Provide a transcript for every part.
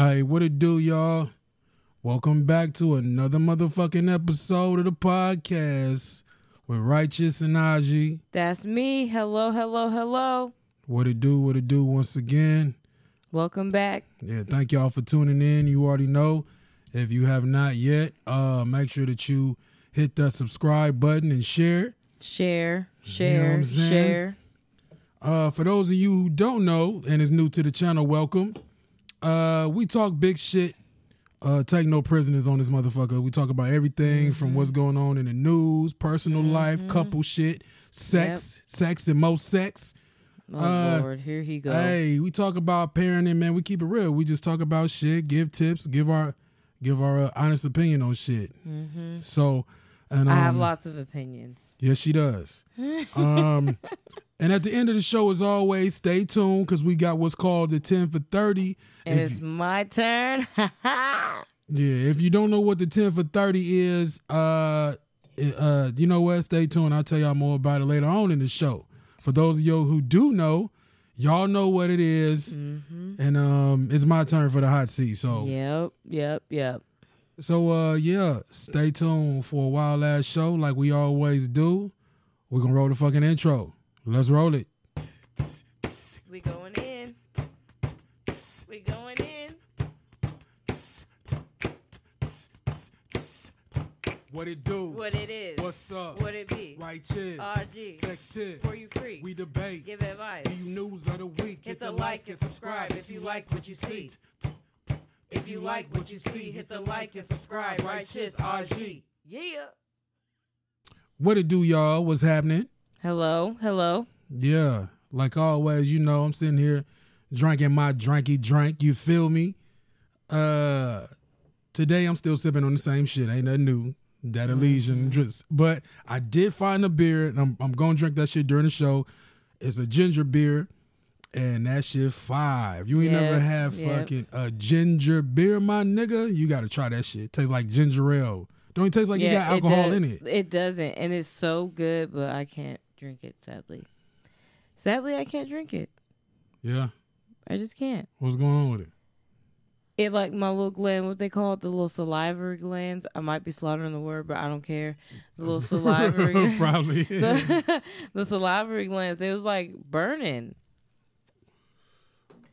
Hey, what it do, y'all? Welcome back to another motherfucking episode of the podcast with Righteous and Aji. That's me. Hello, hello, hello. What it do, what it do once again. Welcome back. Yeah, thank y'all for tuning in. You already know. If you have not yet, uh, make sure that you hit that subscribe button and share. Share, You know share, I'm saying? share. Uh, for those of you who don't know and is new to the channel, welcome. Uh, we talk big shit. Uh, take no prisoners on this motherfucker. We talk about everything Mm-hmm. from what's going on in the news, personal life, couple shit, sex, sex and most sex. Oh Uh, Lord, here he goes. Hey, we talk about parenting, man. We keep it real. We just talk about shit, give tips, give our give our uh, honest opinion on shit. So, and um, Mm-hmm. I have lots of opinions. Yes, she does. um, and at the end of the show, as always, stay tuned because we got what's called the 10 for 30. And it's my turn. Yeah, if you don't know what the 10 for 30 is, uh, uh, you know what? Stay tuned. I'll tell y'all more about it later on in the show. For those of y'all who do know, y'all know what it is, And um, it's my turn for the hot seat. So, yep, yep, yep. So uh, yeah, stay tuned for a wild ass show like we always do. We're gonna roll the fucking intro. Let's roll it. We going in. We going in. What it do? What it is. What's up? What it be. Right chick. RG. Sex tips. For you freaks. We debate. Give advice. Do you news of the week? Hit the like and subscribe if you like what you see. If you like what you see, hit the like and subscribe. Righteous RG. Yeah. What it do, y'all? What's happening? Hello, hello. Yeah, like always, you know, I'm sitting here drinking my drinky drink. You feel me? Uh, today I'm still sipping on the same shit. Ain't nothing new. That Elysian drinks, but I did find a beer, and I'm I'm gonna drink that shit during the show. It's a ginger beer, and that shit five. You ain't Yeah, never had yeah. fucking a ginger beer, my nigga. You gotta try that shit. tastes like ginger ale. Don't it taste like you got alcohol does- in it? It doesn't, and it's so good, but I can't drink it. Sadly, sadly, I can't drink it. Yeah. I just can't. What's going on with it? It like my little gland, what they call it, the little salivary glands. I might be slaughtering the word, but I don't care. The little salivary, Probably. the, the salivary glands. They was like burning.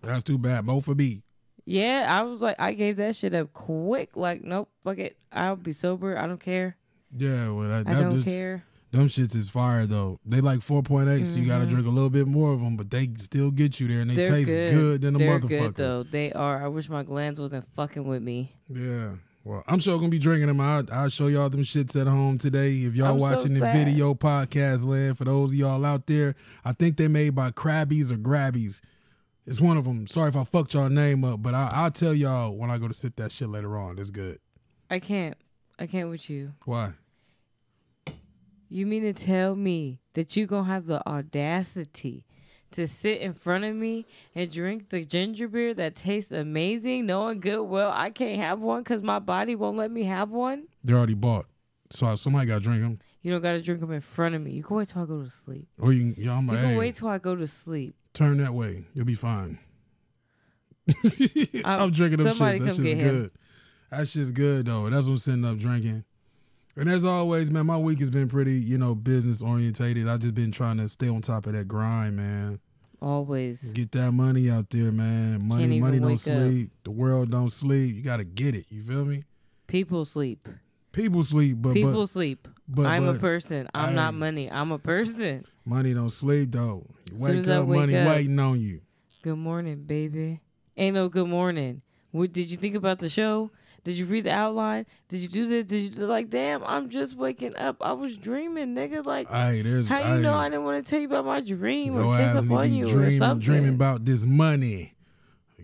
That's too bad. Mo for B. Yeah, I was like, I gave that shit up quick. Like, nope, fuck it. I'll be sober. I don't care. Yeah, well, that, I that don't just, care. Them shits is fire though. They like four point eight, so you got to drink a little bit more of them, but they still get you there, and they Mm-hmm. They're taste good. good, than a They're motherfucker. good though. They are. I wish my glands wasn't fucking with me. Yeah. Well, I'm sure gonna be drinking them. I'll, I'll show y'all them shits at home today. If y'all I'm so watching the video podcast land, for those of y'all out there, I think they made by Crabbie's or Grabbies. It's one of them. Sorry if I fucked y'all name up, but I, I'll tell y'all when I go to sip that shit later on. It's good. I can't. I can't with you. Why? You mean to tell me that you gonna have the audacity to sit in front of me and drink the ginger beer that tastes amazing, knowing good well I can't have one because my body won't let me have one? They're already bought, so somebody got to drink them. You don't gotta drink them in front of me. You can wait till I go to sleep. Or you, yeah, I'm You like, can hey, wait till I go to sleep. Turn that way. You'll be fine. Uh, I'm drinking them shit. That shit's get him. good. That shit's good though. That's what I'm sitting up drinking. And as always, man, my week has been pretty, you know, business orientated. I just been trying to stay on top of that grind, man. Always. Get that money out there, man. Money, money don't wake up. sleep. The world don't sleep. You gotta get it. You feel me? People sleep. People sleep, but People but sleep. But- I'm a person. I'm not money. I'm a person. money don't sleep though. You wake I up, wake money up- waiting on you. Good morning, baby. Ain't no good morning. What did you think about the show? Did you read the outline? Did you do this? Did you do like damn, I'm just waking up. I was dreaming, nigga. Like Hey, how you know I didn't want to tell you about my dream or kiss up on you or dreaming, something? dreaming about this money.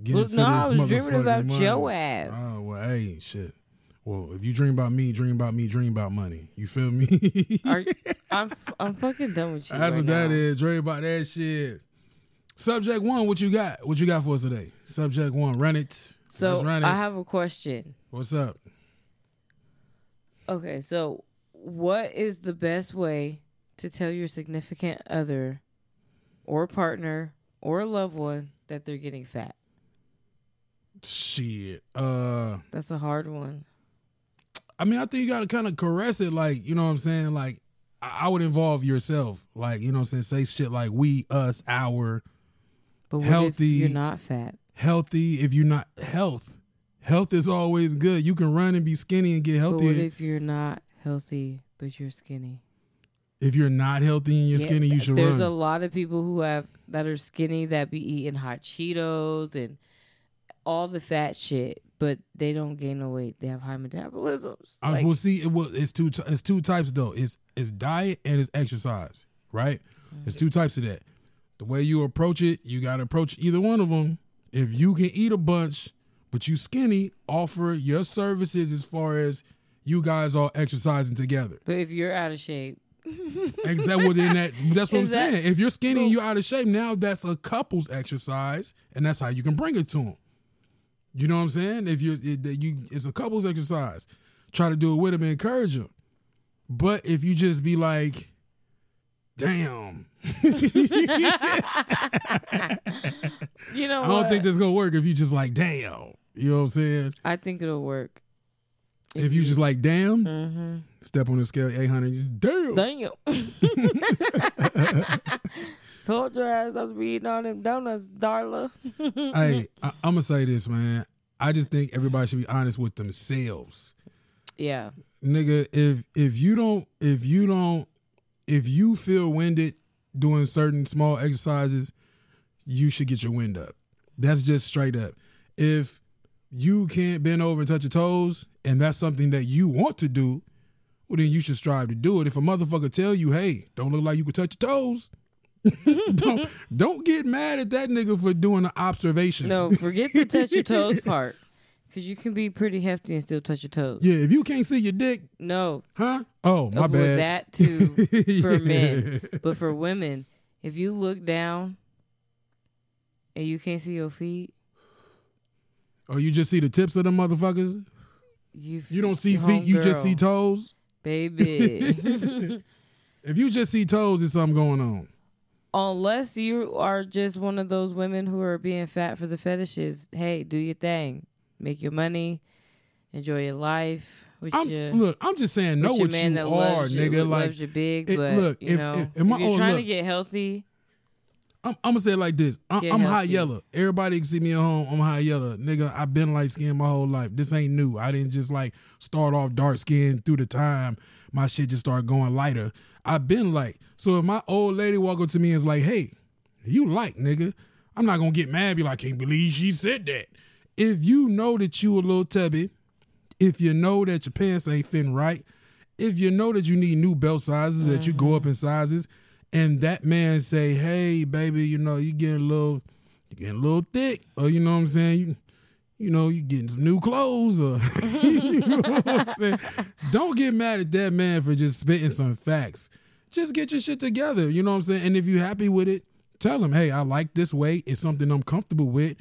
Get Well, no, I was dreaming about money. your ass. Oh well, hey, shit. Well, if you dream about me, dream about me, dream about money. You feel me? Are, I'm I'm fucking done with you. That's right what that now. is. Dream about that shit. Subject one, what you got? What you got for us today? Subject one, run it. So Let's run it. I have a question. What's up? Okay, so what is the best way to tell your significant other or partner or loved one that they're getting fat? Shit. Uh That's a hard one. I mean, I think you gotta kind of caress it, like, you know what I'm saying? Like, I, I would involve yourself. Like, you know what I'm saying? Say shit like we, us, our, But what Healthy- if you're not fat? healthy. If you're not health. Health is always good. You can run and be skinny and get But healthy. what if, if you're not healthy but you're skinny? If you're not healthy and you're Yeah, skinny, you should There's run. There's a lot of people who have that are skinny that be eating hot Cheetos and all the fat shit, but they don't gain no weight. They have high metabolisms. I Like, will see. It will, it's two. It's two types though. It's it's diet and it's exercise. Right. Mm-hmm. It's two types of that. The way you approach it, you got to approach either one of them. If you can eat a bunch, but you skinny, offer your services as far as you guys all exercising together. but if you're out of shape, Exactly. Well, then that that's what I'm that- saying. If you're skinny and you're out of shape, now that's a couple's exercise, and that's how you can bring it to them. You know what I'm saying? If you it, you it's a couple's exercise. Try to do it with them and encourage them. But if you just be like, damn, you know I don't think that's gonna work. If you just like, damn, you know what I'm saying? I think it'll work. If you just like, damn, Mm-hmm. step on the scale, 800, you damn. Damn. Told your ass I was eating all them donuts, Darla. hey, I, I'm gonna say this, man. I just think everybody should be honest with themselves. Yeah. nigga if if you don't if you don't if you feel winded doing certain small exercises you should get your wind up that's just straight up if you can't bend over and touch your toes and that's something that you want to do well then you should strive to do it if a motherfucker tell you hey don't look like you can touch your toes don't don't get mad at that nigga for doing an observation No, forget the touch your toes part. Because you can be pretty hefty and still touch your toes. yeah if you can't see your dick No, huh oh my with bad that too for Yeah. men. But for women, if you look down and you can't see your feet, Oh, you just see the tips of the motherfuckers? you You don't see feet, you just see toes? baby. If you just see toes, there's something going on. Unless you are just one of those women who are being fat for the fetishes, hey, do your thing, make your money, enjoy your life. I'm, your, look, I'm just saying, know what you are, you, nigga. Like, you big, it- but look, you if- know, if- if, if my- you're trying to get healthy, I'm, I'm gonna say it like this. I, Get I'm high yellow. Everybody can see me at home. I'm high yellow, nigga. I've been light skinned my whole life. This ain't new. I didn't just like start off dark skinned through the time. My shit just started going lighter. I've been like. So if my old lady walk up to me and is like, "Hey, you like, nigga," I'm not gonna get mad. Be like, "Can't believe she said that." If you know that you a little tubby, if you know that your pants ain't fitting right, if you know that you need new belt sizes, that you go mm-hmm. up in sizes, and that man say, "Hey, baby, you know you getting a little, you getting a little thick," or you know what I'm saying, you, you know you getting some new clothes, or you know what I'm saying. Don't get mad at that man for just spitting some facts. Just get your shit together. You know what I'm saying. And if you're happy with it, tell him, "Hey, I like this way. It's something I'm comfortable with."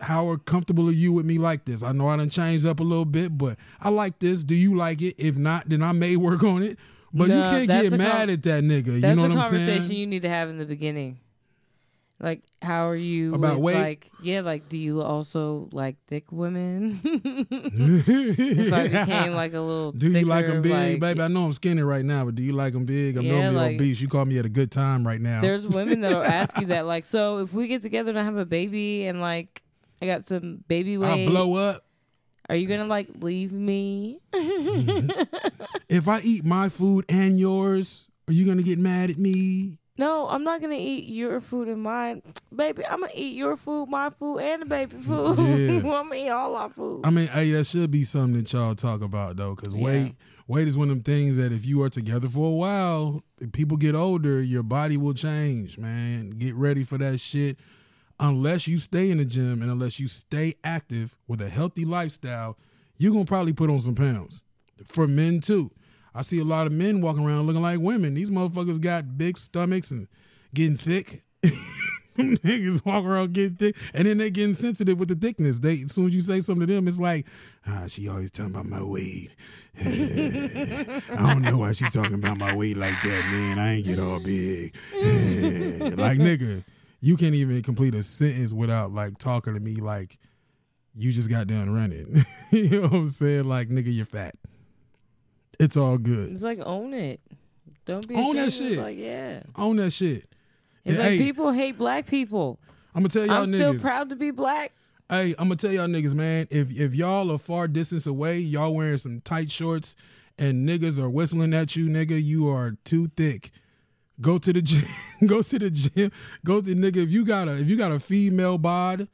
how comfortable are you with me like this? I know I done changed up a little bit, but I like this. Do you like it? If not, then I may work on it. But you can't get mad con- at that nigga. you know what I'm saying? That's a conversation you need to have in the beginning. Like, how are you About with, weight? Like, yeah, like, do you also like thick women? if I became like a little, do you like them big, like- baby? I know I'm skinny right now, but do you like them big? I'm Yeah, normally like- obese. You call me at a good time right now. There's women that'll ask you that, like, so if we get together and I have a baby and like I got some baby weight, weight, blow up. are you gonna like leave me? If I eat my food and yours, are you gonna get mad at me? No, I'm not gonna eat your food and mine, baby. I'm gonna eat your food, my food, and the baby food. Yeah. I'm gonna eat all our food. I mean, hey, that should be something that y'all talk about though, because Yeah. weight, weight is one of them things that if you are together for a while, if people get older, your body will change, man. Get ready for that shit. Unless you stay in the gym and unless you stay active with a healthy lifestyle, you're gonna probably put on some pounds. For men too. I see a lot of men walking around looking like women. These motherfuckers got big stomachs and getting thick. Niggas walk around getting thick, and then they getting sensitive with the thickness. They as soon as you say something to them, it's like, ah, she always talking about my weight. I don't know why she talking about my weight like that, man. I ain't get all big. like nigga, you can't even complete a sentence without like talking to me like You just got done running. you know what I'm saying? Like, nigga, you're fat. It's all good. It's like own it. Don't be Own that ashamed. Shit. Like yeah, Own that shit. it's Yeah, like hey. people hate black people. I'm gonna tell y'all I'm niggas. still proud to be black. Hey, I'm gonna tell y'all niggas, man. If if y'all are far distance away, y'all wearing some tight shorts, and niggas are whistling at you, nigga, you are too thick. Go to the gym. go to the gym. Go to nigga. If you got a if you got a female bod,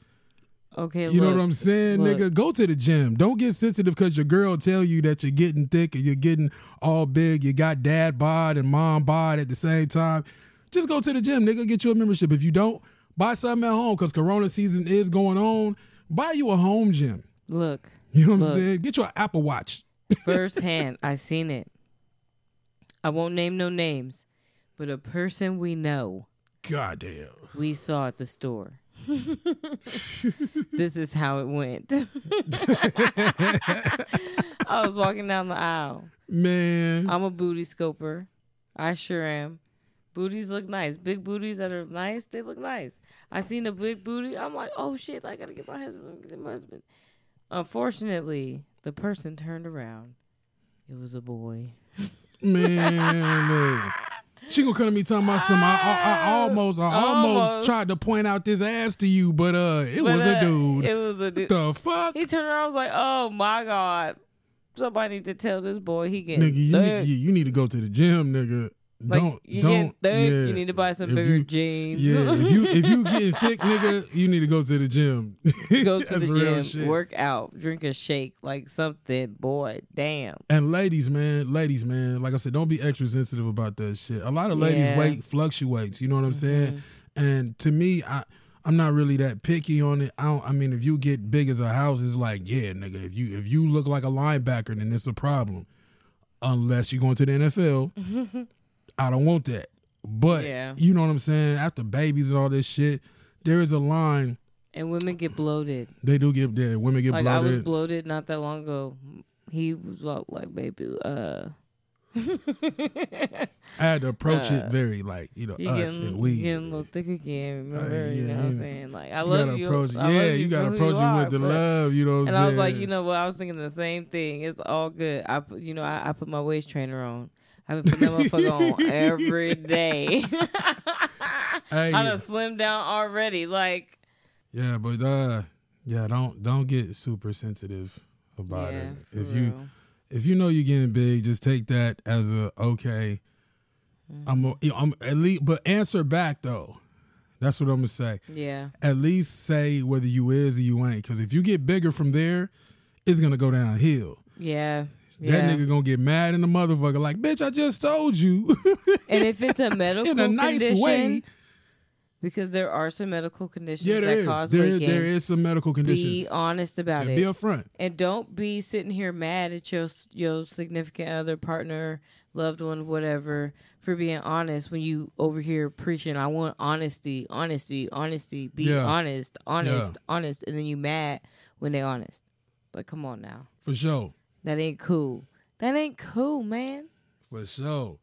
Okay, you know what I'm saying, look. nigga. Go to the gym. Don't get sensitive because your girl tell you that you're getting thick and you're getting all big. You got dad bod and mom bod at the same time. Just go to the gym, nigga. Get you a membership. If you don't, buy something at home because Corona season is going on. Buy you a home gym. Look, You know what I'm saying? Get you an Apple Watch. firsthand, I seen it. I won't name no names, but a person we know Goddamn. we saw at the store. this is how it went. I was walking down the aisle. Man. I'm a booty scoper. I sure am. Booties look nice. Big booties that are nice, they look nice. I seen a big booty. I'm like, oh shit, I gotta get my husband. Get my husband. Unfortunately, the person turned around. It was a boy. Man. She gonna come to me talking about some. I, I, I almost, I almost, Almost. tried to point out this ass to you, but uh, it But, was a uh, dude. It was a dude. the fuck, He turned around. I was like, oh my god. Somebody need to tell this boy he getting nigga, you need, you, you need to go to the gym, nigga. Like don't, you don't. getting thick. yeah. You need to buy some If bigger you- jeans. Yeah, if you if you getting thick, nigga, you need to go to the gym. Go to the gym, shit. work out, drink a shake, like something. Boy, damn. And ladies, man, ladies, man, like I said, don't be extra sensitive about that shit. A lot of ladies' Yeah. Mm-hmm. weight fluctuates. You know what I'm saying? And to me, I I'm not really that picky on it. I don't. I mean, if you get big as a house, it's like, yeah, nigga. If you if you look like a linebacker, then it's a problem. Unless you're going to the NFL, I don't want that. But Yeah. you know what I'm saying? After babies and all this shit, there is a line. And women get bloated. They do get there. Women get like I was bloated. bloated not that long ago. He was like, baby, uh, I had to approach it very like you know you us getting, and we. getting a little thick again. Remember, Uh, you know yeah, what I'm saying? Like, I You love you. approach it. I love yeah, you, you gotta approach it with the love. You know what I'm And saying? I was like, you know what? I was thinking the same thing. It's all good. I put, you know, I, I put my waist trainer on. I've been putting that motherfucker on every day. hey, I done slimmed down already. Like, yeah, but uh, yeah, don't don't get super sensitive about yeah, it. If you if you know you're getting big, just take that as a okay. Mm-hmm. I'm, a, you know, I'm at least, but answer back though. That's what I'm gonna say. yeah, At least say whether you is or you ain't, because if you get bigger from there, it's gonna go downhill. yeah, That yeah. nigga gonna get mad in the motherfucker, like, bitch, I just told you and if it's a medical in a nice condition, way. because there are some medical conditions Yeah, that is. cause There, gain. there is some medical conditions. Be honest about Yeah, it. be upfront. and don't be sitting here mad at your your significant other, partner, loved one, whatever, for being honest when you over here preaching. I want honesty, honesty, honesty. Be Yeah. honest, honest, honest, and then you mad when they honest. But come on now, For sure. That ain't cool. That ain't cool, man. For sure.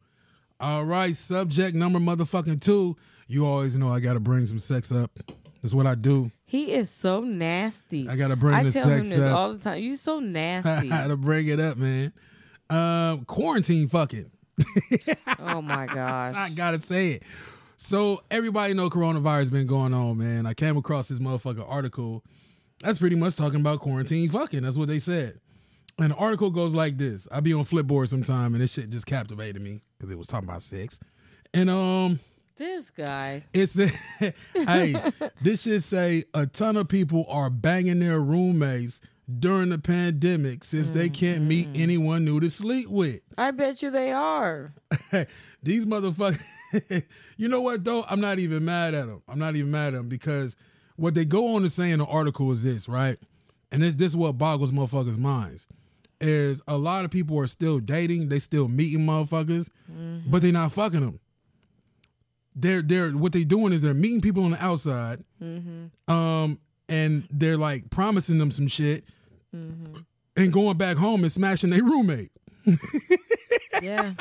All right, subject number motherfucking two. You always know I gotta bring some sex up. That's what I do. He is so nasty. I gotta bring I the tell him sex this up. all the time. You so nasty. I gotta bring it up, man. Um, quarantine fucking. oh my gosh. I gotta say it. So everybody know coronavirus been going on, man. I came across this motherfucking article. That's pretty much talking about quarantine fucking. That's what they said. And the article goes like this. I be on Flipboard sometime, and this shit just captivated me because it was talking about sex. And um, This guy. it said, "Hey, this should say a ton of people are banging their roommates during the pandemic since they can't meet anyone new to sleep with." I bet you they are. These motherfuckers. you know what though? I'm not even mad at them. I'm not even mad at them because what they go on to say in the article is this, right? And this this is what boggles motherfuckers' minds. Is a lot of people are still dating, they still meeting motherfuckers, but they're not fucking them. They're they're what they doing is they're meeting people on the outside, um, and they're like promising them some shit, and going back home and smashing their roommate. Yeah.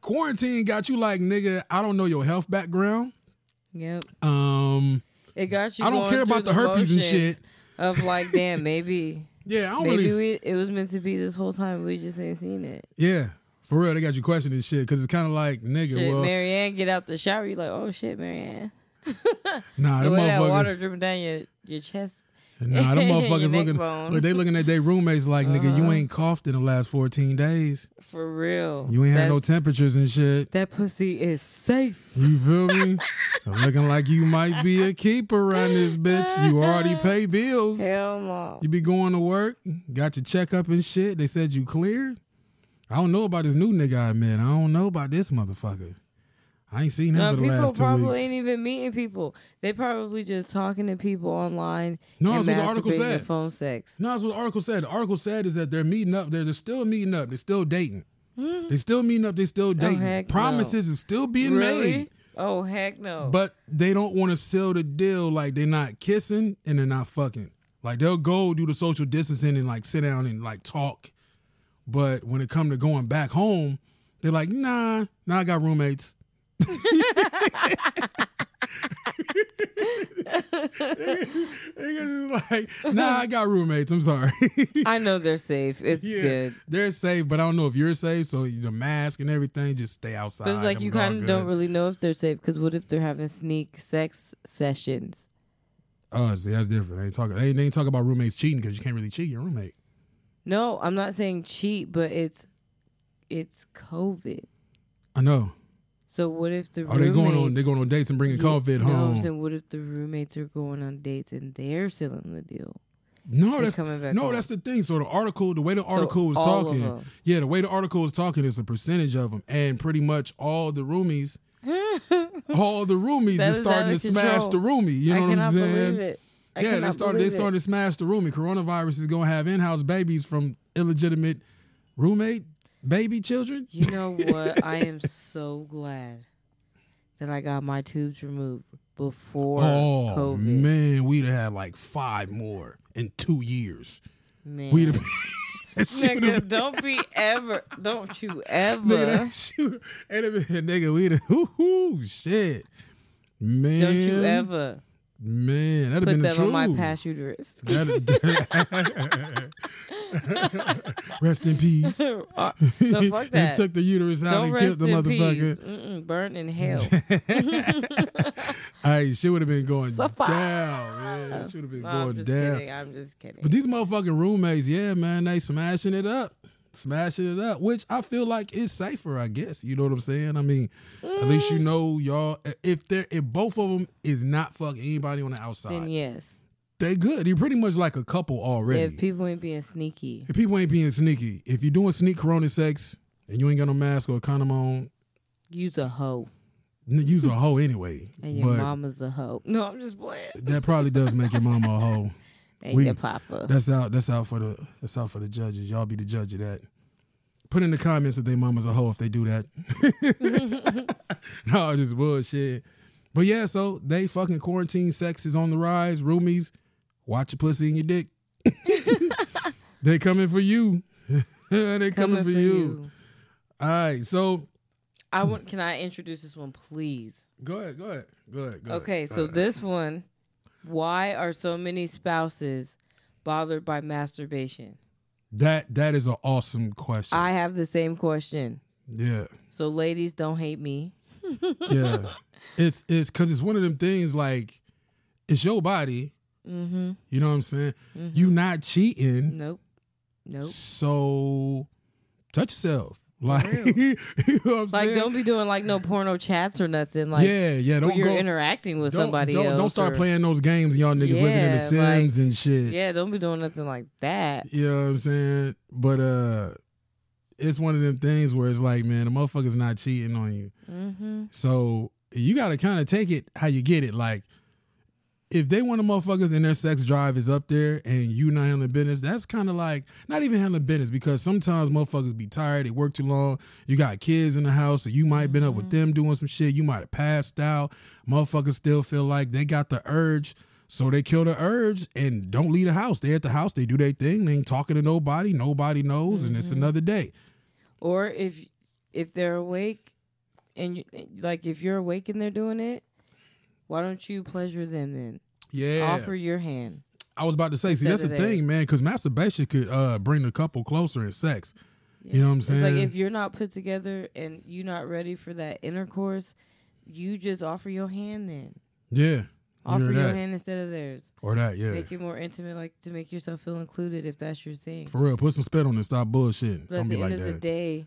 quarantine got you like nigga i don't know your health background yep. um It got you. i don't care about the herpes and shit of like, damn, maybe Yeah, I don't maybe really. we it was meant to be this whole time. We just ain't seen it. Yeah, for real, they got you questioning shit because it's kind of like nigga. Shit, well, Marianne, get out the shower. You like, oh shit, Marianne. nah, The way that water dripping down your your chest. Nah, them motherfuckers looking. Look, they looking at their roommates like, nigga, you Uh-huh. ain't coughed in the last fourteen days. For real. You ain't had no temperatures and shit. That pussy is safe. You feel me? I'm looking like you might be a keeper around this bitch. You already pay bills. Hell no. You be going to work, got your checkup and shit. They said you cleared. I don't know about this new nigga I met. I don't know about this motherfucker. I ain't seen him No, for the people last two probably weeks. ain't even meeting people. They probably just talking to people online. No, that's what the article said. Phone sex. No, that's what the article said. The article said is that they're meeting up. They're, they're still meeting up. They're still oh, dating. They still meeting up. They still dating. Oh, heck no. Promises is still being Really? made. Oh heck no. But they don't want to seal the deal like they're not kissing and they're not fucking. Like they'll go do the social distancing and like sit down and like talk. But when it come to going back home, they're like, nah, nah, I got roommates. Niggas is like, nah, I got roommates. I'm sorry. I know they're safe. It's yeah, good. they're safe, but I don't know if you're safe. So the mask and everything, just stay outside. But it's like you kind of don't really know if they're safe because what if they're having sneak sex sessions? Oh, see, that's different. They ain't talking. They ain't, they ain't talking about roommates cheating because you can't really cheat your roommate. No, I'm not saying cheat, but it's it's COVID. I know. So what if the Are they going on? They going on dates and bringing Yeah, COVID home? saying what if the roommates are going on dates and they're selling the deal? No, that's coming back no, home. that's the thing. So the article, the way the So article was all talking, yeah, the way the article was talking is a percentage of them, and pretty much all the roomies, all the roomies is is starting to of smash the roomie. You know I what I'm saying? yeah, they started. They starting to smash the roomie. Coronavirus is gonna have in-house babies from illegitimate roommate baby children. You know what? I am so glad that I got my tubes removed before Oh COVID. man, we'd have had like five more in two years. Man. We'd have. that shit would've Nigga, don't be ever, don't you ever, Nigga, shit, and nigga, we the hoo hoo shit, man. don't you ever man. That'd have been the truth. on my past uterus. Rest in peace. Uh, no, fuck they that. took the uterus out Don't and killed the motherfucker. burn in hell. Hey, shit would have been going Suffer. down, man. That should have been No, I'm just down. kidding. I'm just kidding. But these motherfucking roommates, yeah, man, they smashing it up. Smashing it up, which I feel like is safer, I guess. You know what I'm saying? I mean, at least Mm. you know y'all. If they're if both of them is not fucking anybody on the outside, then yes, they good. You're pretty much like a couple already. if people ain't being sneaky, If people ain't being sneaky, if you're doing sneak corona sex and you ain't got no mask or a condom on, use a hoe, use a hoe anyway. and your but mama's a hoe. No, I'm just playing. that probably does make your mama a hoe. And We- your papa. That's out. That's out for the. That's out for the judges. Y'all be the judge of that. Put in the comments if they mama's a hoe if they do that. no, just bullshit. But yeah, so they fucking quarantine sex is on the rise. Roomies, watch your pussy and your dick. they coming for you. they coming, for, you. All right, so I want. Can I introduce this one, please? go ahead, go ahead, go ahead. Go Okay, ahead. so this one, why are so many spouses bothered by masturbation? that that is an awesome question. I have the same question. yeah. So, ladies, don't hate me. yeah it's it's because it's one of them things like it's your body Mm-hmm. you know what i'm saying you not cheating Nope. Nope. so touch yourself like you know what i'm Like, saying don't be doing like no porno chats or nothing. Like, yeah yeah don't you're go interacting with don't, somebody don't, else. don't start or- playing those games y'all niggas living in the sims and shit Yeah, don't be doing nothing like that. you know what i'm saying but uh it's one of them things where it's like man the motherfucker's not cheating on you Mm-hmm. So you got to kind of take it how you get it. Like, if they want the motherfuckers and their sex drive is up there and you not handling business, that's kind of like not even handling business because sometimes motherfuckers be tired, they work too long. You got kids in the house, so you might have been up with mm-hmm. them doing some shit. You might have passed out. Motherfuckers still feel like they got the urge. So they kill the urge and don't leave the house. They at the house, they do their thing. They ain't talking to nobody. Nobody knows, and it's mm-hmm. another day. Or if if they're awake and you, like if you're awake and they're doing it, why don't you pleasure them then? Yeah, Offer your hand. I was about to say, see, that's the thing, man, because masturbation could uh bring the couple closer in sex. You know what I'm It's like if you're not put together and you're not ready for that intercourse, you just offer your hand then. yeah, Offer your hand instead of theirs. or that, yeah. Make it more intimate, like to make yourself feel included if that's your thing. For real, put some spit on it. Stop bullshitting. But Don't at be the end like of the that. day,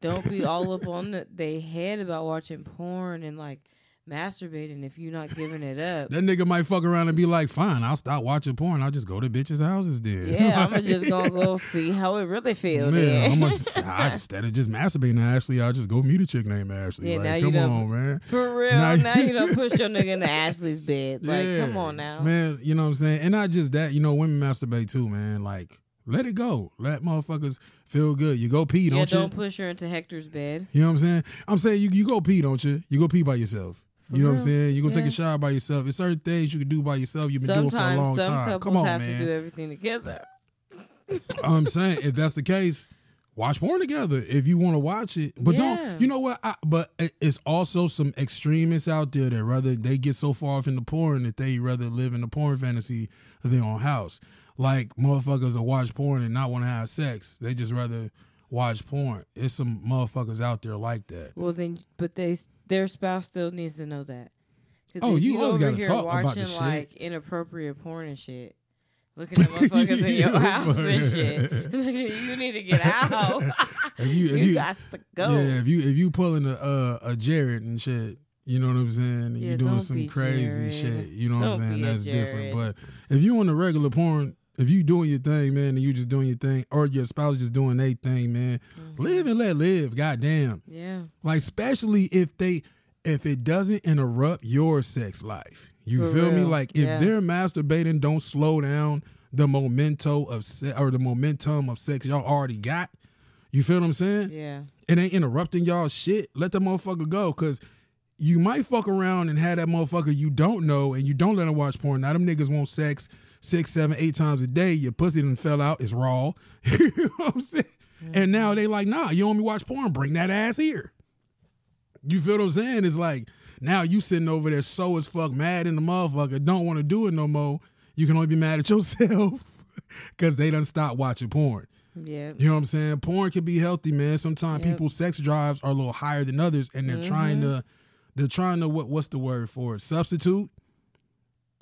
don't be all up on the, they head about watching porn and like masturbating if you're not giving it up. That nigga might fuck around and be like, "Fine, I'll stop watching porn. I'll just go to bitches' houses then." yeah, I'm just gonna go see how it really feels. Man, then. I'm gonna, I instead of just masturbating Ashley, I'll just go meet a chick named Ashley. Yeah, now like, you come done- on, man. For real, Now now, you- don't push your nigga into Ashley's bed. Like, Yeah. come on now. man. You know what I'm saying? And not just that, you know, women masturbate too, man. Like, let it go. Let motherfuckers feel good. You go pee, yeah, don't you? don't push her into Hector's bed. You know what I'm saying? I'm saying you you go pee, don't you? You go pee by yourself. For you know what I'm saying? You go take Yeah. Take a shower by yourself. There's certain things you can do by yourself. You've been doing for a long time. Come on, have man. to do everything together. I'm saying if that's the case, watch porn together if you want to watch it. But Yeah. don't you know what? I, but it's also some extremists out there that rather they get so far off in the porn that they rather live in the porn fantasy of their own house. Like motherfuckers that watch porn and not want to have sex. They just rather watch porn. It's some motherfuckers out there like that. Well, then, but they their spouse still needs to know that. Oh, if you always gotta talk about watching the shit. like inappropriate porn and shit, looking at motherfuckers in your house and shit. you need to get out. If you, you, if you, got to go. yeah, if you if you pulling a uh, a Jared and shit, you know what I'm saying. Yeah, you doing don't some crazy Jared. shit. You know what I'm Don't saying. That's different. But if you on the regular porn, if you doing your thing, man, and you just doing your thing, or your spouse just doing their thing, man, Mm-hmm. live and let live. Goddamn. Yeah. Like especially if they if it doesn't interrupt your sex life. You For feel me? Like if Yeah. they're masturbating, don't slow down the memento of se- or the momentum of sex y'all already got. You feel what I'm saying? Yeah. It ain't interrupting y'all shit. Let the motherfucker go. Cause you might fuck around and have that motherfucker you don't know and you don't let him watch porn. Now them niggas want sex six, seven, eight times a day. Your pussy done fell out. It's raw. you know what I'm saying? And now they like, nah, you want me watch porn? Bring that ass here. You feel what I'm saying? It's like now you sitting over there so as fuck mad in the motherfucker, don't want to do it no more. You can only be mad at yourself because they done stopped watching porn. Yeah. You know what I'm saying? Porn can be healthy, man. Sometimes Yep. people's sex drives are a little higher than others, and they're trying Mm-hmm. to, they're trying to what? What's the word for it? Substitute.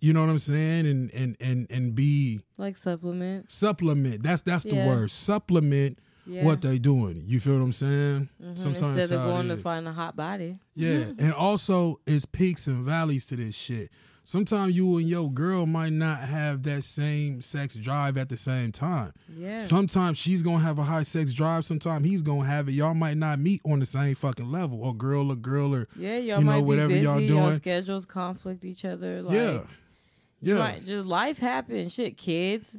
You know what I'm saying? And and and and be Like supplement. supplement. That's that's the Yeah. word. Supplement Yeah. what they doing. You feel what I'm saying? Mhm. Sometimes Instead of going to find a hot body. Yeah, and also it's peaks and valleys to this shit. Sometimes you and your girl might not have that same sex drive at the same time. Yeah. Sometimes she's gonna have a high sex drive. Sometimes he's gonna have it. Y'all might not meet on the same fucking level, or girl or girl or yeah, y'all you know, might be whatever busy. y'all Y'all doing. schedules conflict each other. Like, yeah, yeah. might just life happens. Shit, kids.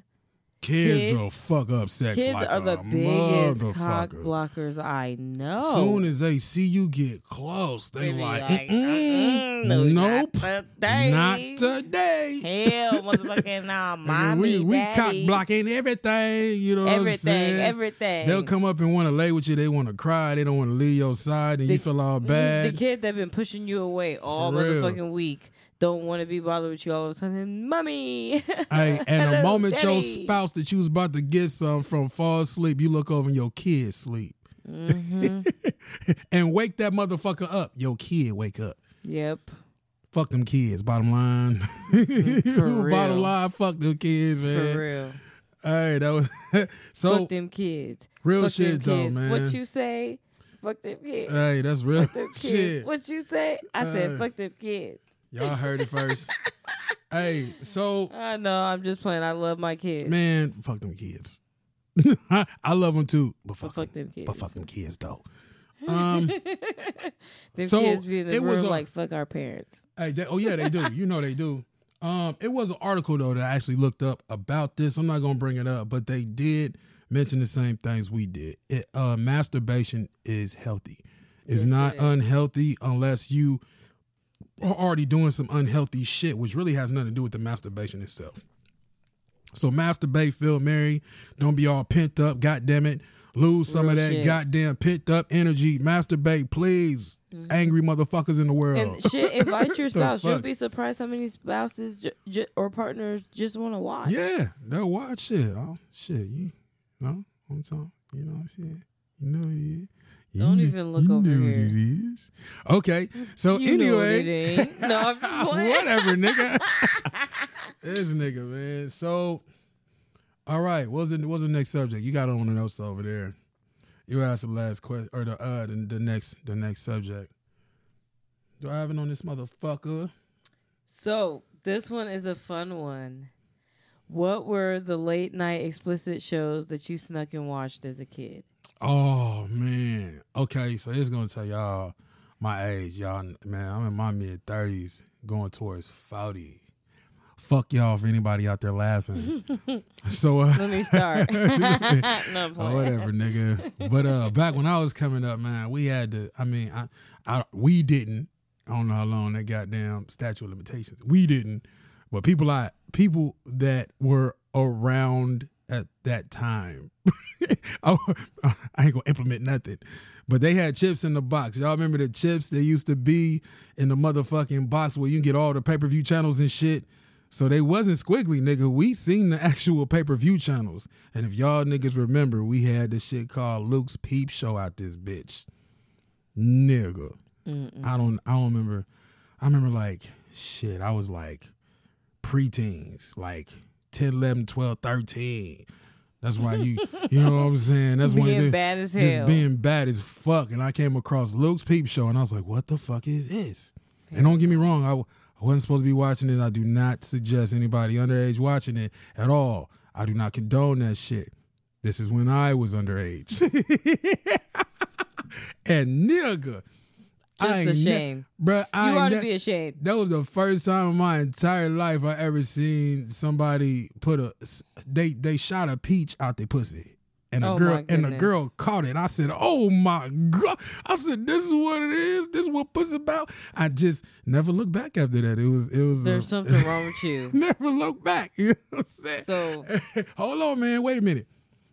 Kids, kids- will fuck up sex Kids like are the biggest cock blockers I know. As soon as they see you get close, they, They like, like, "Mm-mm, "Mm-mm, no, nope, not today. not today. Hell, motherfucking nah, mommy, we we cock blocking everything. You know what I'm everything, saying? everything. They'll come up and want to lay with you. They want to cry. They don't want to leave your side, and The- you feel all Mhm, bad. The kid that been pushing you away all For real. week don't want to be bothered with you all of a sudden. Mommy. Hey, and the moment your spouse that you was about to get some from fall asleep, you look over and your kid sleep. Mhm. and wake that motherfucker up. Your kid wake up. Yep. Fuck them kids, bottom line. for bottom line, fuck them kids, man. For real. All right, that was so Fuck them kids. real Fuck shit though, kids. man. What you say? Fuck them kids. hey, that's real them kids. shit. What you say? I said Uh, fuck them kids. Y'all heard it first. hey, so I know. I'm just playing. I love my kids. man, fuck them kids. I love them too, but fuck, fuck them, kids. but fuck them kids though. Um, them so, kids be in the it was a- like fuck our parents. Hey, they, oh yeah, they do. You know they do. Um, it was an article though that I actually looked up about this. I'm not gonna bring it up, but they did mention the same things we did. It, uh, masturbation is healthy. It's Yes, not it is. unhealthy unless you are already doing some unhealthy shit, which really has nothing to do with the masturbation itself. So masturbate, feel merry. Don't be all pent up. God damn it. Lose some of that shit. goddamn pent up energy. Masturbate, please. Mm-hmm. Angry motherfuckers in the world. And shit, invite your spouse. You'll be surprised how many spouses j- j- or partners just want to watch. Yeah, they'll watch shit. Oh shit, you know what I'm talking. You know what I'm saying? You know it is. Don't even look over here. It is. Okay, so You know what it anyway, ain't. No, I'm just playing. whatever, nigga. this nigga, man. So, all right, what's the what's the next subject? You got on the notes over there. You asked the last question or the uh the, the next the next subject. Do I have it on this motherfucker? So this one is a fun one. What were the late night explicit shows that you snuck and watched as a kid? Oh man. Okay, so it's gonna tell y'all my age, y'all. Man, I'm in my mid thirties, going towards forty. Fuck y'all for anybody out there laughing. so uh, Let me start. no, whatever, nigga. But uh, back when I was coming up, man, we had to. I mean, I, I, we didn't. I don't know how long that goddamn statute of limitations. We didn't, but people I people that were around at that time. I, oh, I ain't gonna implement nothing, but they had chips in the box. Y'all remember the chips They used to be in the motherfucking box where you can get all the pay per view channels and shit. So they wasn't squiggly, nigga. We seen the actual pay per view channels, and if y'all niggas remember, we had this shit called Luke's Peep Show out this bitch, nigga. I don't, I don't remember. I remember like shit. I was like preteens, like 10, 11, 12, 13. That's why you, you know what I'm saying. That's when Being it- bad as just hell. being bad as fuck. And I came across Luke's Peep Show, and I was like, "What the fuck is this?" And don't get me wrong, I wasn't supposed to be watching it. I do not suggest anybody underage watching it at all. I do not condone that shit. This is when I was underage. and nigga, I Just a ne- shame. bruh, I You ought to ne- be ashamed. that was the first time in my entire life I ever seen somebody put a they they shot a peach out their pussy. And a Oh, girl and a girl caught it. I said, "Oh my god!" I said, "This is what it is. This is what pussy about." I just never looked back after that. It was it was There's a- something wrong with you. never look back. You know what I'm saying? So Hold on, man. Wait a minute.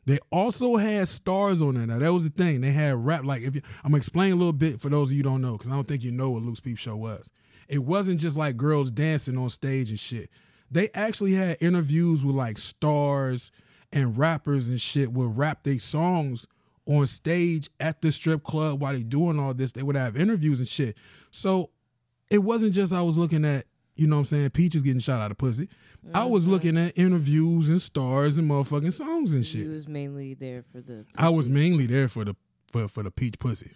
They also had stars on there. Now that was the thing. They had rap. Like if you, I'm gonna explain a little bit for those of you don't know, because I don't think you know what Luke's Peep Show was. It wasn't just like girls dancing on stage and shit. They actually had interviews with like stars and rappers and shit would rap their songs on stage at the strip club while they doing all this. They would have interviews and shit. So it wasn't just I was looking at, you know what I'm saying, Peaches getting shot out of pussy. I was looking at interviews and stars and motherfucking songs and shit. he was mainly there for the. Pussy. I was mainly there for the for, for the peach pussy.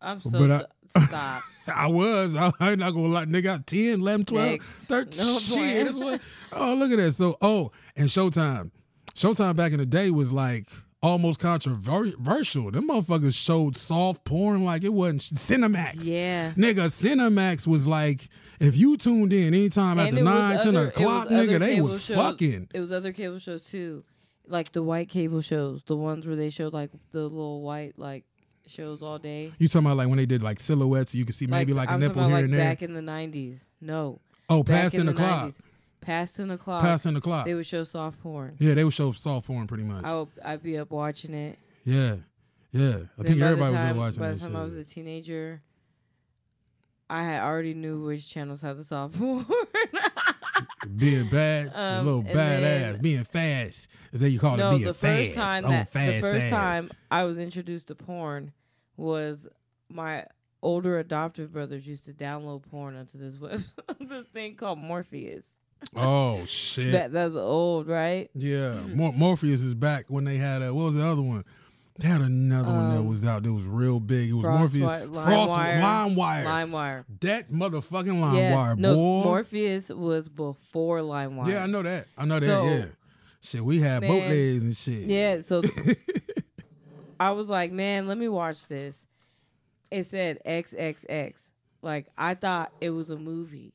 I'm so. but I- stop. I was. I, I ain't not gonna lie. Nigga, 10, 11, 12, Next. 13. No shit. what, oh, look at that. So, oh, and Showtime. Showtime back in the day was like almost controversial. Them motherfuckers showed soft porn like it wasn't Cinemax. Yeah. Nigga, Cinemax was like, if you tuned in anytime And after it was 9, 10 other- it o'clock, nigga, they was shows- fucking. It was other cable shows too, like the white cable shows, the ones where they showed like the little white like shows all day. You talking about like when they did like silhouettes, you could see maybe like, a I'm nipple here like and there. back in the '90s. No, oh, back past in 10 the o'clock. 90s. Past the clock. Past 10 o'clock. They would show soft porn. Yeah, they would show soft porn pretty much. I would, I'd be up watching it. Yeah, yeah. I Then think everybody the time, was watching By the time. I was a teenager, I had already knew which channels had the soft porn. being bad, Um, a little badass, being fast. Is that you call no, it being the fast? first time oh, that fast the first ass. time I was introduced to porn was my older adoptive brothers used to download porn onto this web this thing called Morpheus. Oh shit. That that's old, right? yeah, Mor- Morpheus is back when they had a what was the other one? They had another one that Um, was out that was real big. It was Frostwi- Morpheus. Frost LimeWire. LimeWire. That motherfucking LimeWire, yeah, no, boy. Morpheus was before LimeWire. yeah, I know that. I know that. So- yeah. Shit, we had Man, bootlegs and shit. Yeah, so I was like, man, let me watch this. It said XXX. Like I thought it was a movie.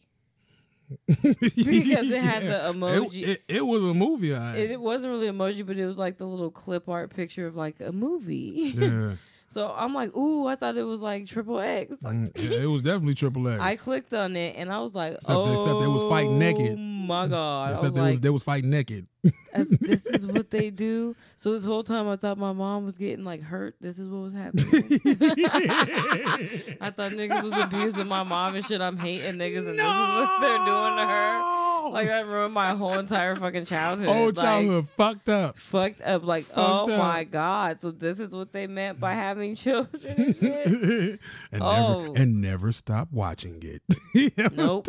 because it had the emoji. It, it, it was a movie. I It, it wasn't really emoji, but it was like the little clip art picture of like a movie. yeah. So I'm like, ooh, I thought it was like triple X. Mm, yeah, it was definitely triple X. I clicked on it and I was like, Except oh, they- except they was fighting naked. Oh my god! I was Except they was like, they was fighting naked. This is what they do. So this whole time I thought my mom was getting like hurt. This is what was happening. I thought niggas was abusing my mom and shit. I'm hating niggas and this is what they're doing to her. Like I ruined my whole entire fucking childhood. whole Like, childhood fucked up. fucked up. Like, Fucked oh up. my god! So this is what they meant by having children and shit. and Oh. never and never stop watching it. nope.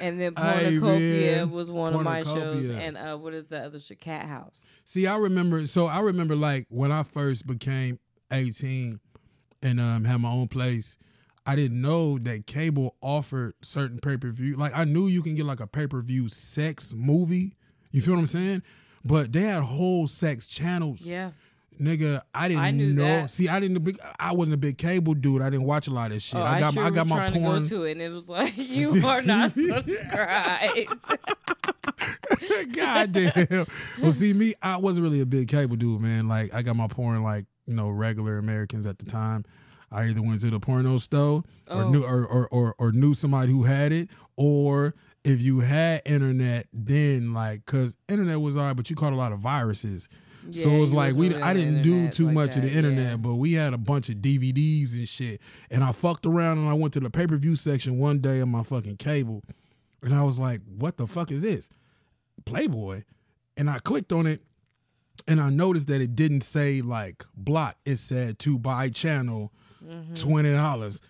And then Hey, Pornucopia man. was one of my shows, and uh, what is the other shit? Cathouse. See, I remember. So I remember, like when I first became eighteen and um had my own place. I didn't know that cable offered certain pay per view. Like I knew you can get like a pay per view sex movie. You feel what I'm saying? But they had whole sex channels. Yeah. Nigga, I didn't I know. that. See, I didn't. I wasn't a big cable dude. I didn't watch a lot of shit. Oh, I got. sure I got my porn. to go to it, and it was like you are not subscribed. God damn. Well, see, me, I wasn't really a big cable dude, man. Like, I got my porn like you know regular Americans at the time. I either went to the porno store or Oh. knew or, or or or knew somebody who had it, or if you had internet, then like, cause internet was alright, but you caught a lot of viruses. so Yeah, it was like we, I didn't do too like much of the internet, yeah. but we had a bunch of DVDs and shit. And I fucked around and I went to the pay per view section one day on my fucking cable, and I was like, "What the fuck is this?" Playboy, and I clicked on it, and I noticed that it didn't say like block. It said to buy channel, twenty dollars.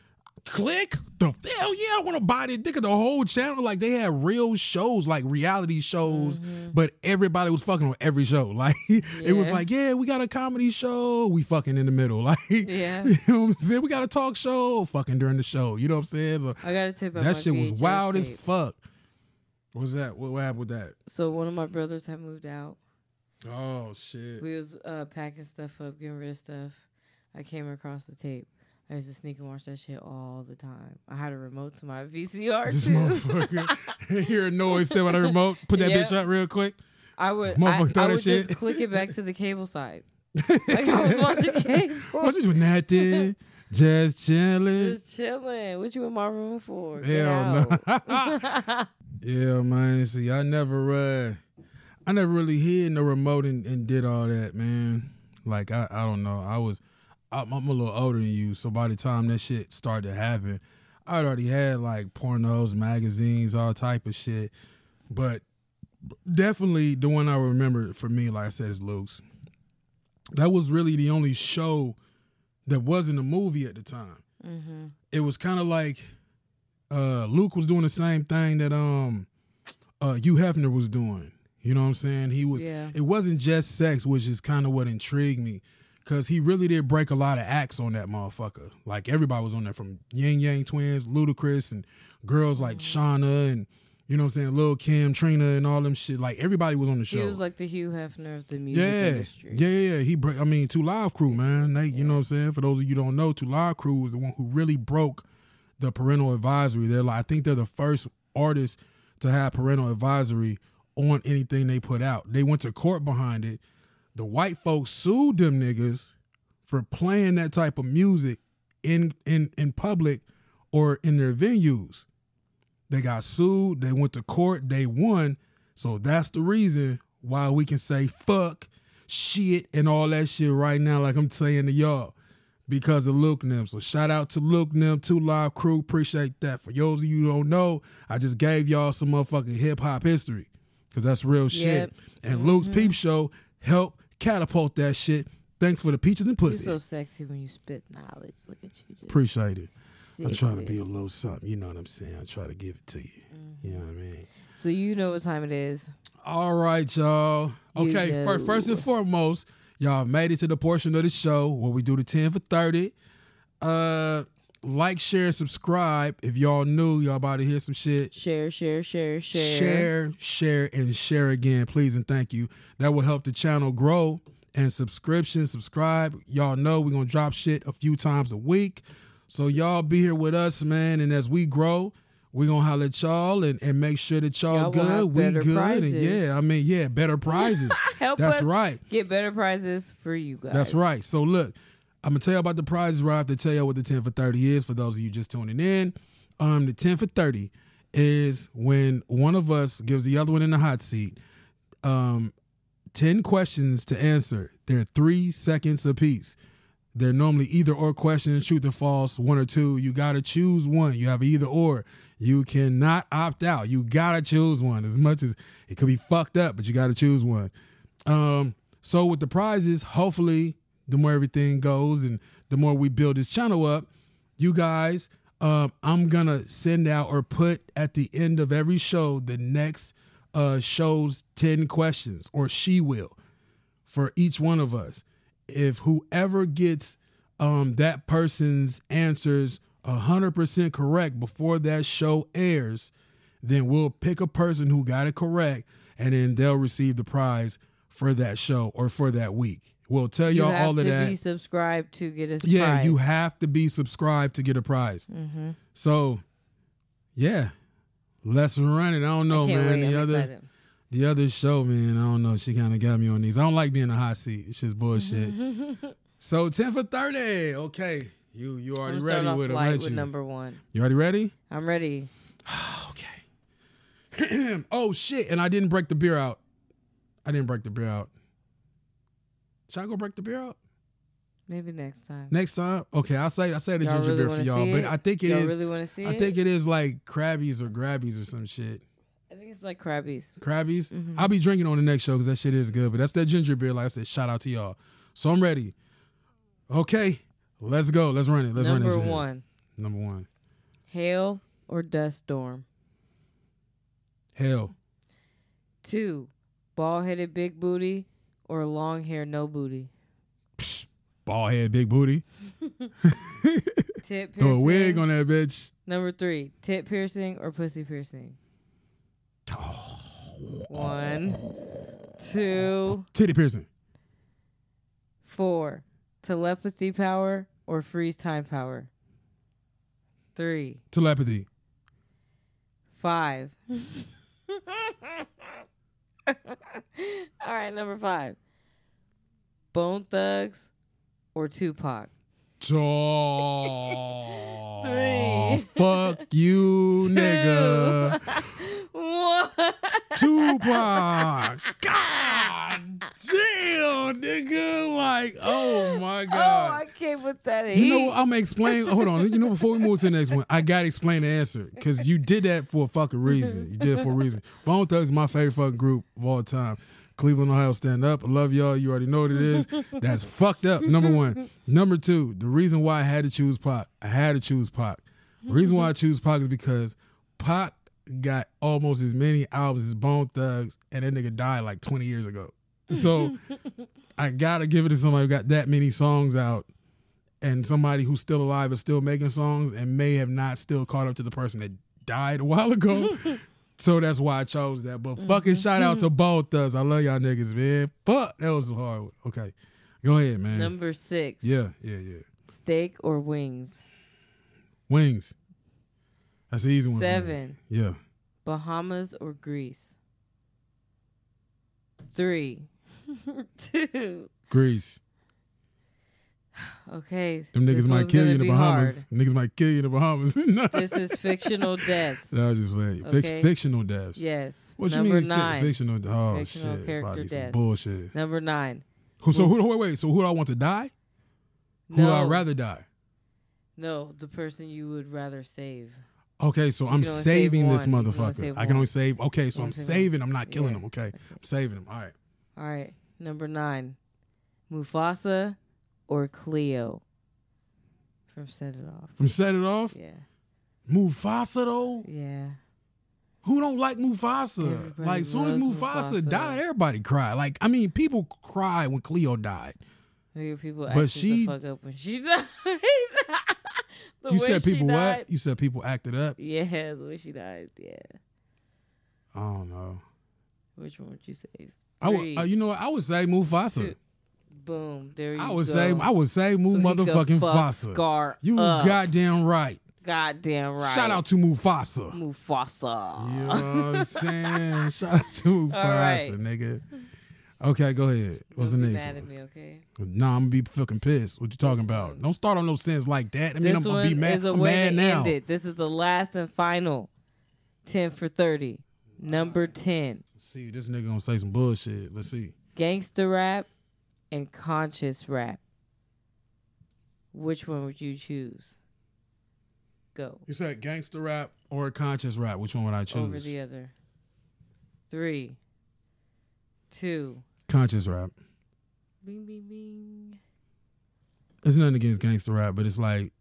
Click the hell yeah! I want to buy this. Think of the whole channel. Like they had real shows, like reality shows, but everybody was fucking on every show. Like it was like, yeah, we got a comedy show, we fucking in the middle. Like Yeah. you know what I'm saying? We got a talk show, fucking during the show. You know what I'm saying? Like, I got a tip. that shit was wild as fuck. What's that? What, what happened with that? So one of my brothers had moved out. Oh shit. We was uh, packing stuff up, getting rid of stuff. I came across the tape. I used to sneak and watch that shit all the time. I had a remote to my VCR This too. motherfucker hear a noise, step of the remote, put that Yep. bitch up real quick. I would, I, Motherfucker I that would shit. just click it back to the cable side. Like I was watching cable. What you doing nothing? Just chilling. Just chilling. What you in my room for? Hell no. yeah, man. See, I never uh I never really hid in the remote and, and did all that, man. Like I, I don't know. I was I'm, I'm a little older than you, so by the time that shit started to happen, I'd already had like pornos, magazines, all type of shit. But definitely the one I remember for me, like I said, is Luke's. That was really the only show that wasn't a movie at the time. Mm-hmm. It was kind of like uh, Luke was doing the same thing that um uh, Hugh Hefner was doing. You know what I'm saying? He was. Yeah. It wasn't just sex, which is kind of what intrigued me, because he really did break a lot of acts on that motherfucker. Like everybody was on there, from Ying Yang Twins, Ludacris, and girls like Mm-hmm. Shawnna and you know what I'm saying, Lil Kim, Trina, and all them shit. Like everybody was on the show. He was like the Hugh Hefner of the music Yeah, industry. yeah, yeah, yeah. He break. I mean, Two Live Crew, man. They, you know what I'm saying. For those of you who don't know, Two Live Crew was the one who really broke the parental advisory. They're like, I think they're the first artists to have parental advisory on anything they put out. They went to court behind it. The white folks sued them niggas for playing that type of music in in in public or in their venues. They got sued. They went to court. They won. So that's the reason why we can say fuck, shit, and all that shit right now, like I'm saying to y'all, because of Luke Nim. So shout out to Luke Nim, Two Live Crew. Appreciate that. For those of you who don't know, I just gave y'all some motherfucking hip hop history because that's real shit. Yep. And Luke's mm-hmm. Peep Show helped catapult that shit. Thanks for the peaches and pussy. You're so sexy when you spit knowledge. Look at you. Just Appreciate it. I'm trying to be a little something. You know what I'm saying? I try to give it to you. You know what I mean? So you know what time it is. All right, y'all. Okay, fir- know. first and foremost, y'all made it to the portion of the show where we do the 10 for 30. Uh like, share, subscribe. If y'all new, y'all about to hear some shit. Share, share, share, share. Share, share, and share again, please and thank you. That will help the channel grow. And subscription, subscribe. Y'all know we're gonna drop shit a few times a week. So y'all be here with us, man. And as we grow, we're gonna holler at y'all and, and make sure that y'all, Y'all good. We good. prizes. And yeah, I mean, yeah, better prizes. Help That's right. get better prizes for you guys. That's right. So look, I'm gonna tell you about the prizes right after tell you what the 10 for 30 is for those of you just tuning in. Um, the 10 for 30 is when one of us gives the other one in the hot seat um 10 questions to answer. They're three seconds apiece. They're normally either or questions, truth or false, one or two. You gotta choose one. You have either or. You cannot opt out. You gotta choose one. As much as it could be fucked up, but you gotta choose one. Um, so with the prizes, hopefully, the more everything goes and the more we build this channel up, you guys, um, I'm gonna send out or put at the end of every show the next uh show's 10 questions, or she will, for each one of us. If whoever gets um that person's answers hundred percent correct before that show airs, then we'll pick a person who got it correct, and then they'll receive the prize for that show or for that week. We'll tell y'all have all of to be subscribed to get a yeah, prize. you have to be subscribed to get a prize. Mm-hmm. So, yeah, let's run it. I don't know, Can't man. wait. the I'm other excited. the other show, man. I don't know. She kind of got me on these. I don't like being in a hot seat. It's just bullshit. so ten for thirty. Okay, you you already ready with it, light with you? number one. You already ready? I'm ready. Okay. oh shit! And I didn't break the beer out. I didn't break the beer out. Should I go break the beer up? Maybe next time. next time? Okay, I'll say I say the Y'all ginger really beer for y'all, but it? I think it Y'all is. really want to see I it? think it is like Crabbie's or Grabbies or some shit. I think it's like Crabbie's. Crabbie's. Mm-hmm. I'll be drinking on the next show because that shit is good. But that's that ginger beer. Like I said, shout out to y'all. So I'm ready. Okay, let's go. Let's run it. Let's run it. number one, Number one. hail or dust storm. Hell. Two, bald headed big booty or long hair no booty. Ball head, big booty. Tit piercing. Throw a wig on that bitch. Number three, tit piercing or pussy piercing. One, two, Titty piercing. four, telepathy power or freeze time power. Three, Telepathy. five. All right, number five. Bone Thugs or Tupac. Oh, Three. Fuck you, nigga. One. Tupac. God damn, nigga. Like, oh my God. Oh, God. I can't put that. You know, what? I'm gonna explain. Hold on. You know, before we move to the next one, I gotta explain the answer because you did that for a fucking reason. You did it for a reason. Bone Thugs is my favorite fucking group of all time. Cleveland, Ohio, stand up. I love y'all. You already know what it is. That's fucked up. Number one. Number two. The reason why I had to choose Pac, I had to choose Pac. The reason why I choose Pac is because Pac got almost as many albums as Bone Thugs, and that nigga died like 20 years ago. So I gotta give it to somebody who got that many songs out and somebody who's still alive is still making songs and may have not still caught up to the person that died a while ago. so that's why I chose that. But fucking shout out to mm-hmm. both us. I love y'all niggas, man. Fuck, that was hard. One. Okay. Go ahead, man. Number six. yeah, yeah, yeah. Steak or wings. Wings. That's the easy one. Seven. Yeah. Bahamas or Greece. Three. Two. Greece. Okay. Them niggas might kill you in the Bahamas. Niggas might kill you in the Bahamas. no. This is fictional deaths. I was just playing. Fic- fictional deaths. Yes. What you Number mean fi- nine. fictional? Oh Fictional shit! It's about to character deaths. bullshit. Number nine. Who, so who? Wait, wait. So who do I want to die? Who No. would I rather die? No, the person you would rather save. Okay, so I'm save saving this one. You can only motherfucker. save I can only save. Okay, so I'm save one. saving. I'm not killing Yeah. him. Okay, I'm saving him. All right. All right. Number nine. Mufasa or Cleo. From Set It Off. From set it off. Yeah. Mufasa though. Yeah. Who don't like Mufasa? Everybody like, as soon as Mufasa, Mufasa. died, everybody cried. Like, I mean, people cried when Cleo died. People But acted she- the fuck up when she died. you said people died. what? You said people acted up. Yeah, the way she died. Yeah. I don't know. Which one would you save? I would. Uh, you know what? I would say Mufasa. two, Boom. There you go. I go. would say. I would say So Mu he motherfucking. Scar You up. goddamn right. Goddamn right. Shout out to Mufasa. Mufasa. You know what I'm saying? Shout out to Mufasa, right. nigga. Okay, go ahead. What's the Don't next mad one? at me, okay? Nah, I'm gonna be fucking pissed. What you talking about? one. Don't start on no sins like that. I mean, this I'm gonna be mad. is a I'm way mad now. end it. This is the last and final 10 for 30. Number 10. See, this nigga gonna say some bullshit. Let's see. Gangster rap and conscious rap. Which one would you choose? Go. You said gangster rap or conscious rap. Which one would I choose? Over the other. Three. Two. conscious rap. Bing, bing, bing. It's nothing against gangster rap, but it's like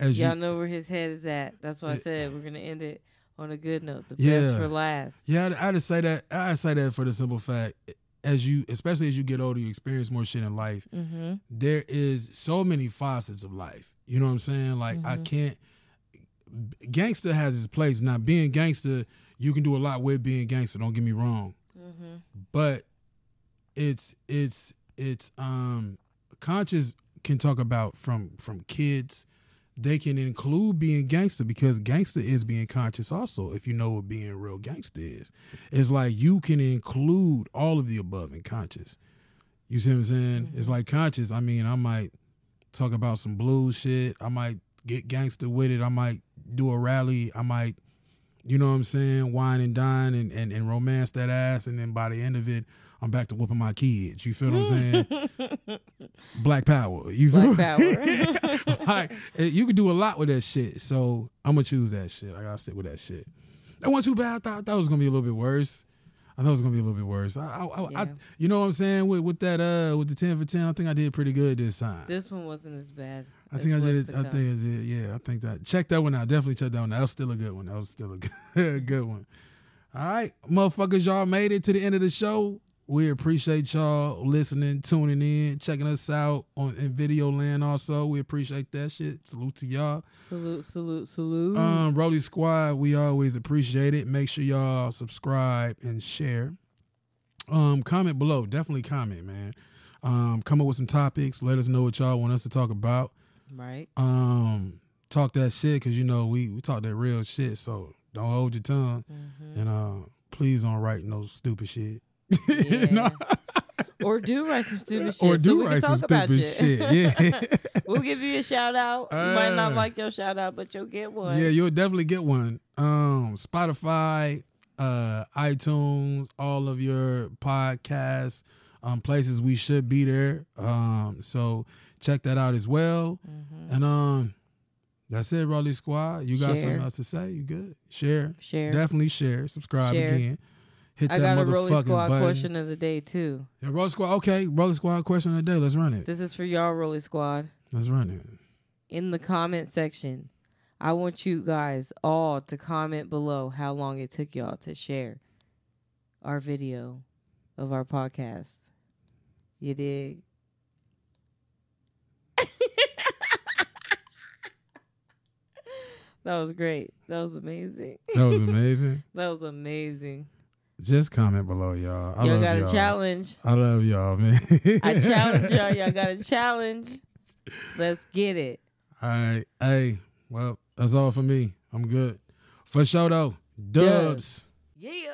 as Y'all you know where his head is at. That's why I said we're going to end it on a good note. The Yeah. best for last. Yeah, I'd, I'd say that. I'd say that for the simple fact, as you, especially as you get older, you experience more shit in life. Mm-hmm. There is so many facets of life. You know what I'm saying? Like I Mhm. can't. Gangster has its place. Now, being gangster, you can do a lot with being gangster. Don't get me wrong, Mm-hmm. but it's it's it's um conscious can talk about from from kids. They can include being gangster because gangster is being conscious also. If you know what being real gangster is, it's like you can include all of the above in conscious. You see what I'm saying? It's mm-hmm. like conscious. I mean, I might talk about some blues shit. I might get gangster with it. I might do a rally. I might, you know what I'm saying, wine and dine and, and, and romance that ass. And then by the end of it, I'm back to whooping my kids. You feel what I'm saying? Black power. You feel Black power. like eh, you can do a lot with that shit. So I'm gonna choose that shit. I gotta stick with that shit. That wasn't too bad. I thought, I thought it was gonna be a little bit worse. I thought it was gonna be a little bit worse. I, I, I, I you know what I'm saying with with that uh with the ten for ten. I think I did pretty good this time. this one wasn't as bad. I think I did. I think it's it. Yeah, I think that. Check that one out. Definitely check that one. out. That was still a good one. That was still a good, good one. All right, motherfuckers, y'all made it to the end of the show. We appreciate y'all listening, tuning in, checking us out on in video land. Also, we appreciate that shit. Salute to y'all. Salute, salute, salute. Um, Rolly Squad, we always appreciate it. Make sure y'all subscribe and share. Um, comment below. Definitely comment, man. Um, come up with some topics. Let us know what y'all want us to talk about. right. Um, talk that shit because you know we we talk that real shit. So don't hold your tongue Mm-hmm. and uh, please don't write no stupid shit. Or do write some stupid shit. or do can write some stupid shit. Yeah. we'll give you a shout out. You might not Uh, like your shout out, but you'll get one. Yeah, you'll definitely get one. Um, Spotify, uh, iTunes, all of your podcasts, um, places we should be there. Um, so check that out as well. Mhm. And um, that's it, Raleigh Squad. You got Share. something else to say? You good? Share, Share. definitely share. Subscribe Share. again. Hit I that got a Rolly Squad button. question of the day too. Yeah, Rolly Squad. Okay, Rolly Squad question of the day. Let's run it. This is for y'all, Rolly Squad. Let's run it. In the comment section, I want you guys all to comment below how long it took y'all to share our video of our podcast. You dig? that was great. That was amazing. That was amazing. That was amazing. Just comment below, y'all. I y'all love got y'all. a challenge. I love y'all, man. I challenge y'all. Y'all got a challenge. Let's get it. All right. Hey, well, that's all for me. I'm good. For sure, though. Dubs. Yeah. Gang, gang.